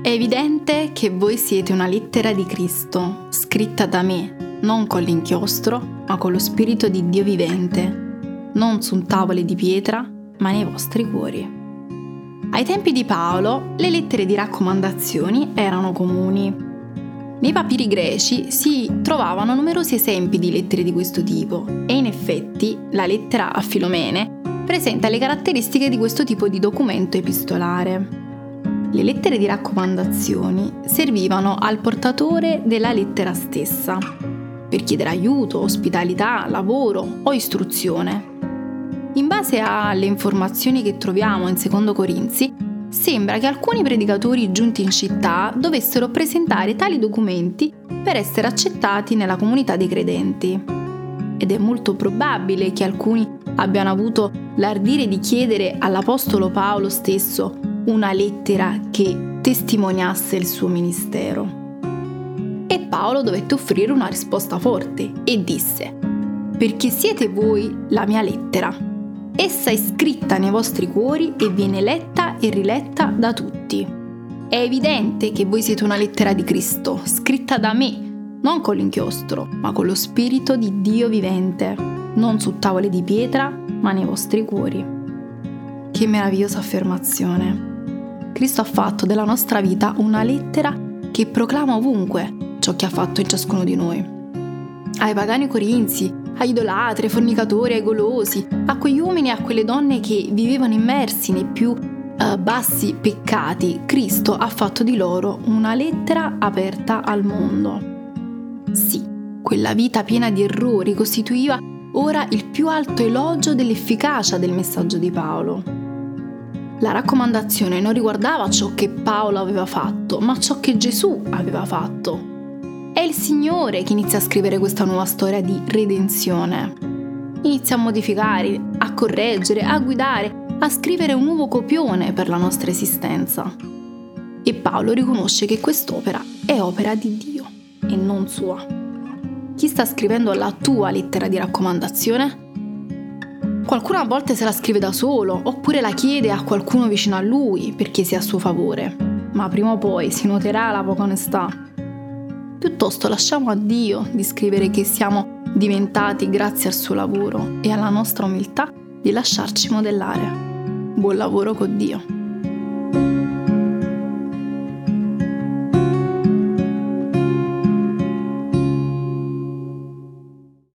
È evidente che voi siete una lettera di Cristo, scritta da me, non con l'inchiostro, ma con lo Spirito di Dio vivente, non su tavolo di pietra, ma nei vostri cuori. Ai tempi di Paolo, le lettere di raccomandazioni erano comuni. Nei papiri greci si trovavano numerosi esempi di lettere di questo tipo e in effetti la lettera a Filomene presenta le caratteristiche di questo tipo di documento epistolare. Le lettere di raccomandazioni servivano al portatore della lettera stessa per chiedere aiuto, ospitalità, lavoro o istruzione. In base alle informazioni che troviamo in Secondo Corinzi, sembra che alcuni predicatori giunti in città dovessero presentare tali documenti per essere accettati nella comunità dei credenti. Ed è molto probabile che alcuni abbiano avuto l'ardire di chiedere all'Apostolo Paolo stesso una lettera che testimoniasse il suo ministero. E Paolo dovette offrire una risposta forte e disse, perché siete voi la mia lettera. Essa è scritta nei vostri cuori e viene letta e riletta da tutti. È evidente che voi siete una lettera di Cristo, scritta da me, non con l'inchiostro, ma con lo Spirito di Dio vivente, non su tavole di pietra, ma nei vostri cuori. Che meravigliosa affermazione! Cristo ha fatto della nostra vita una lettera che proclama ovunque ciò che ha fatto in ciascuno di noi. Ai pagani corinzi, agli idolatri, ai fornicatori, ai golosi, a quegli uomini e a quelle donne che vivevano immersi nei più uh, bassi peccati, Cristo ha fatto di loro una lettera aperta al mondo. Sì, quella vita piena di errori costituiva ora il più alto elogio dell'efficacia del messaggio di Paolo. La raccomandazione non riguardava ciò che Paolo aveva fatto, ma ciò che Gesù aveva fatto. È il Signore che inizia a scrivere questa nuova storia di redenzione. Inizia a modificare, a correggere, a guidare, a scrivere un nuovo copione per la nostra esistenza. E Paolo riconosce che quest'opera è opera di Dio e non sua. Chi sta scrivendo la tua lettera di raccomandazione? Qualcuno a volte se la scrive da solo, oppure la chiede a qualcuno vicino a lui perché sia a suo favore, ma prima o poi si noterà la poca onestà. Piuttosto lasciamo a Dio di scrivere che siamo diventati grazie al suo lavoro e alla nostra umiltà di lasciarci modellare. Buon lavoro con Dio.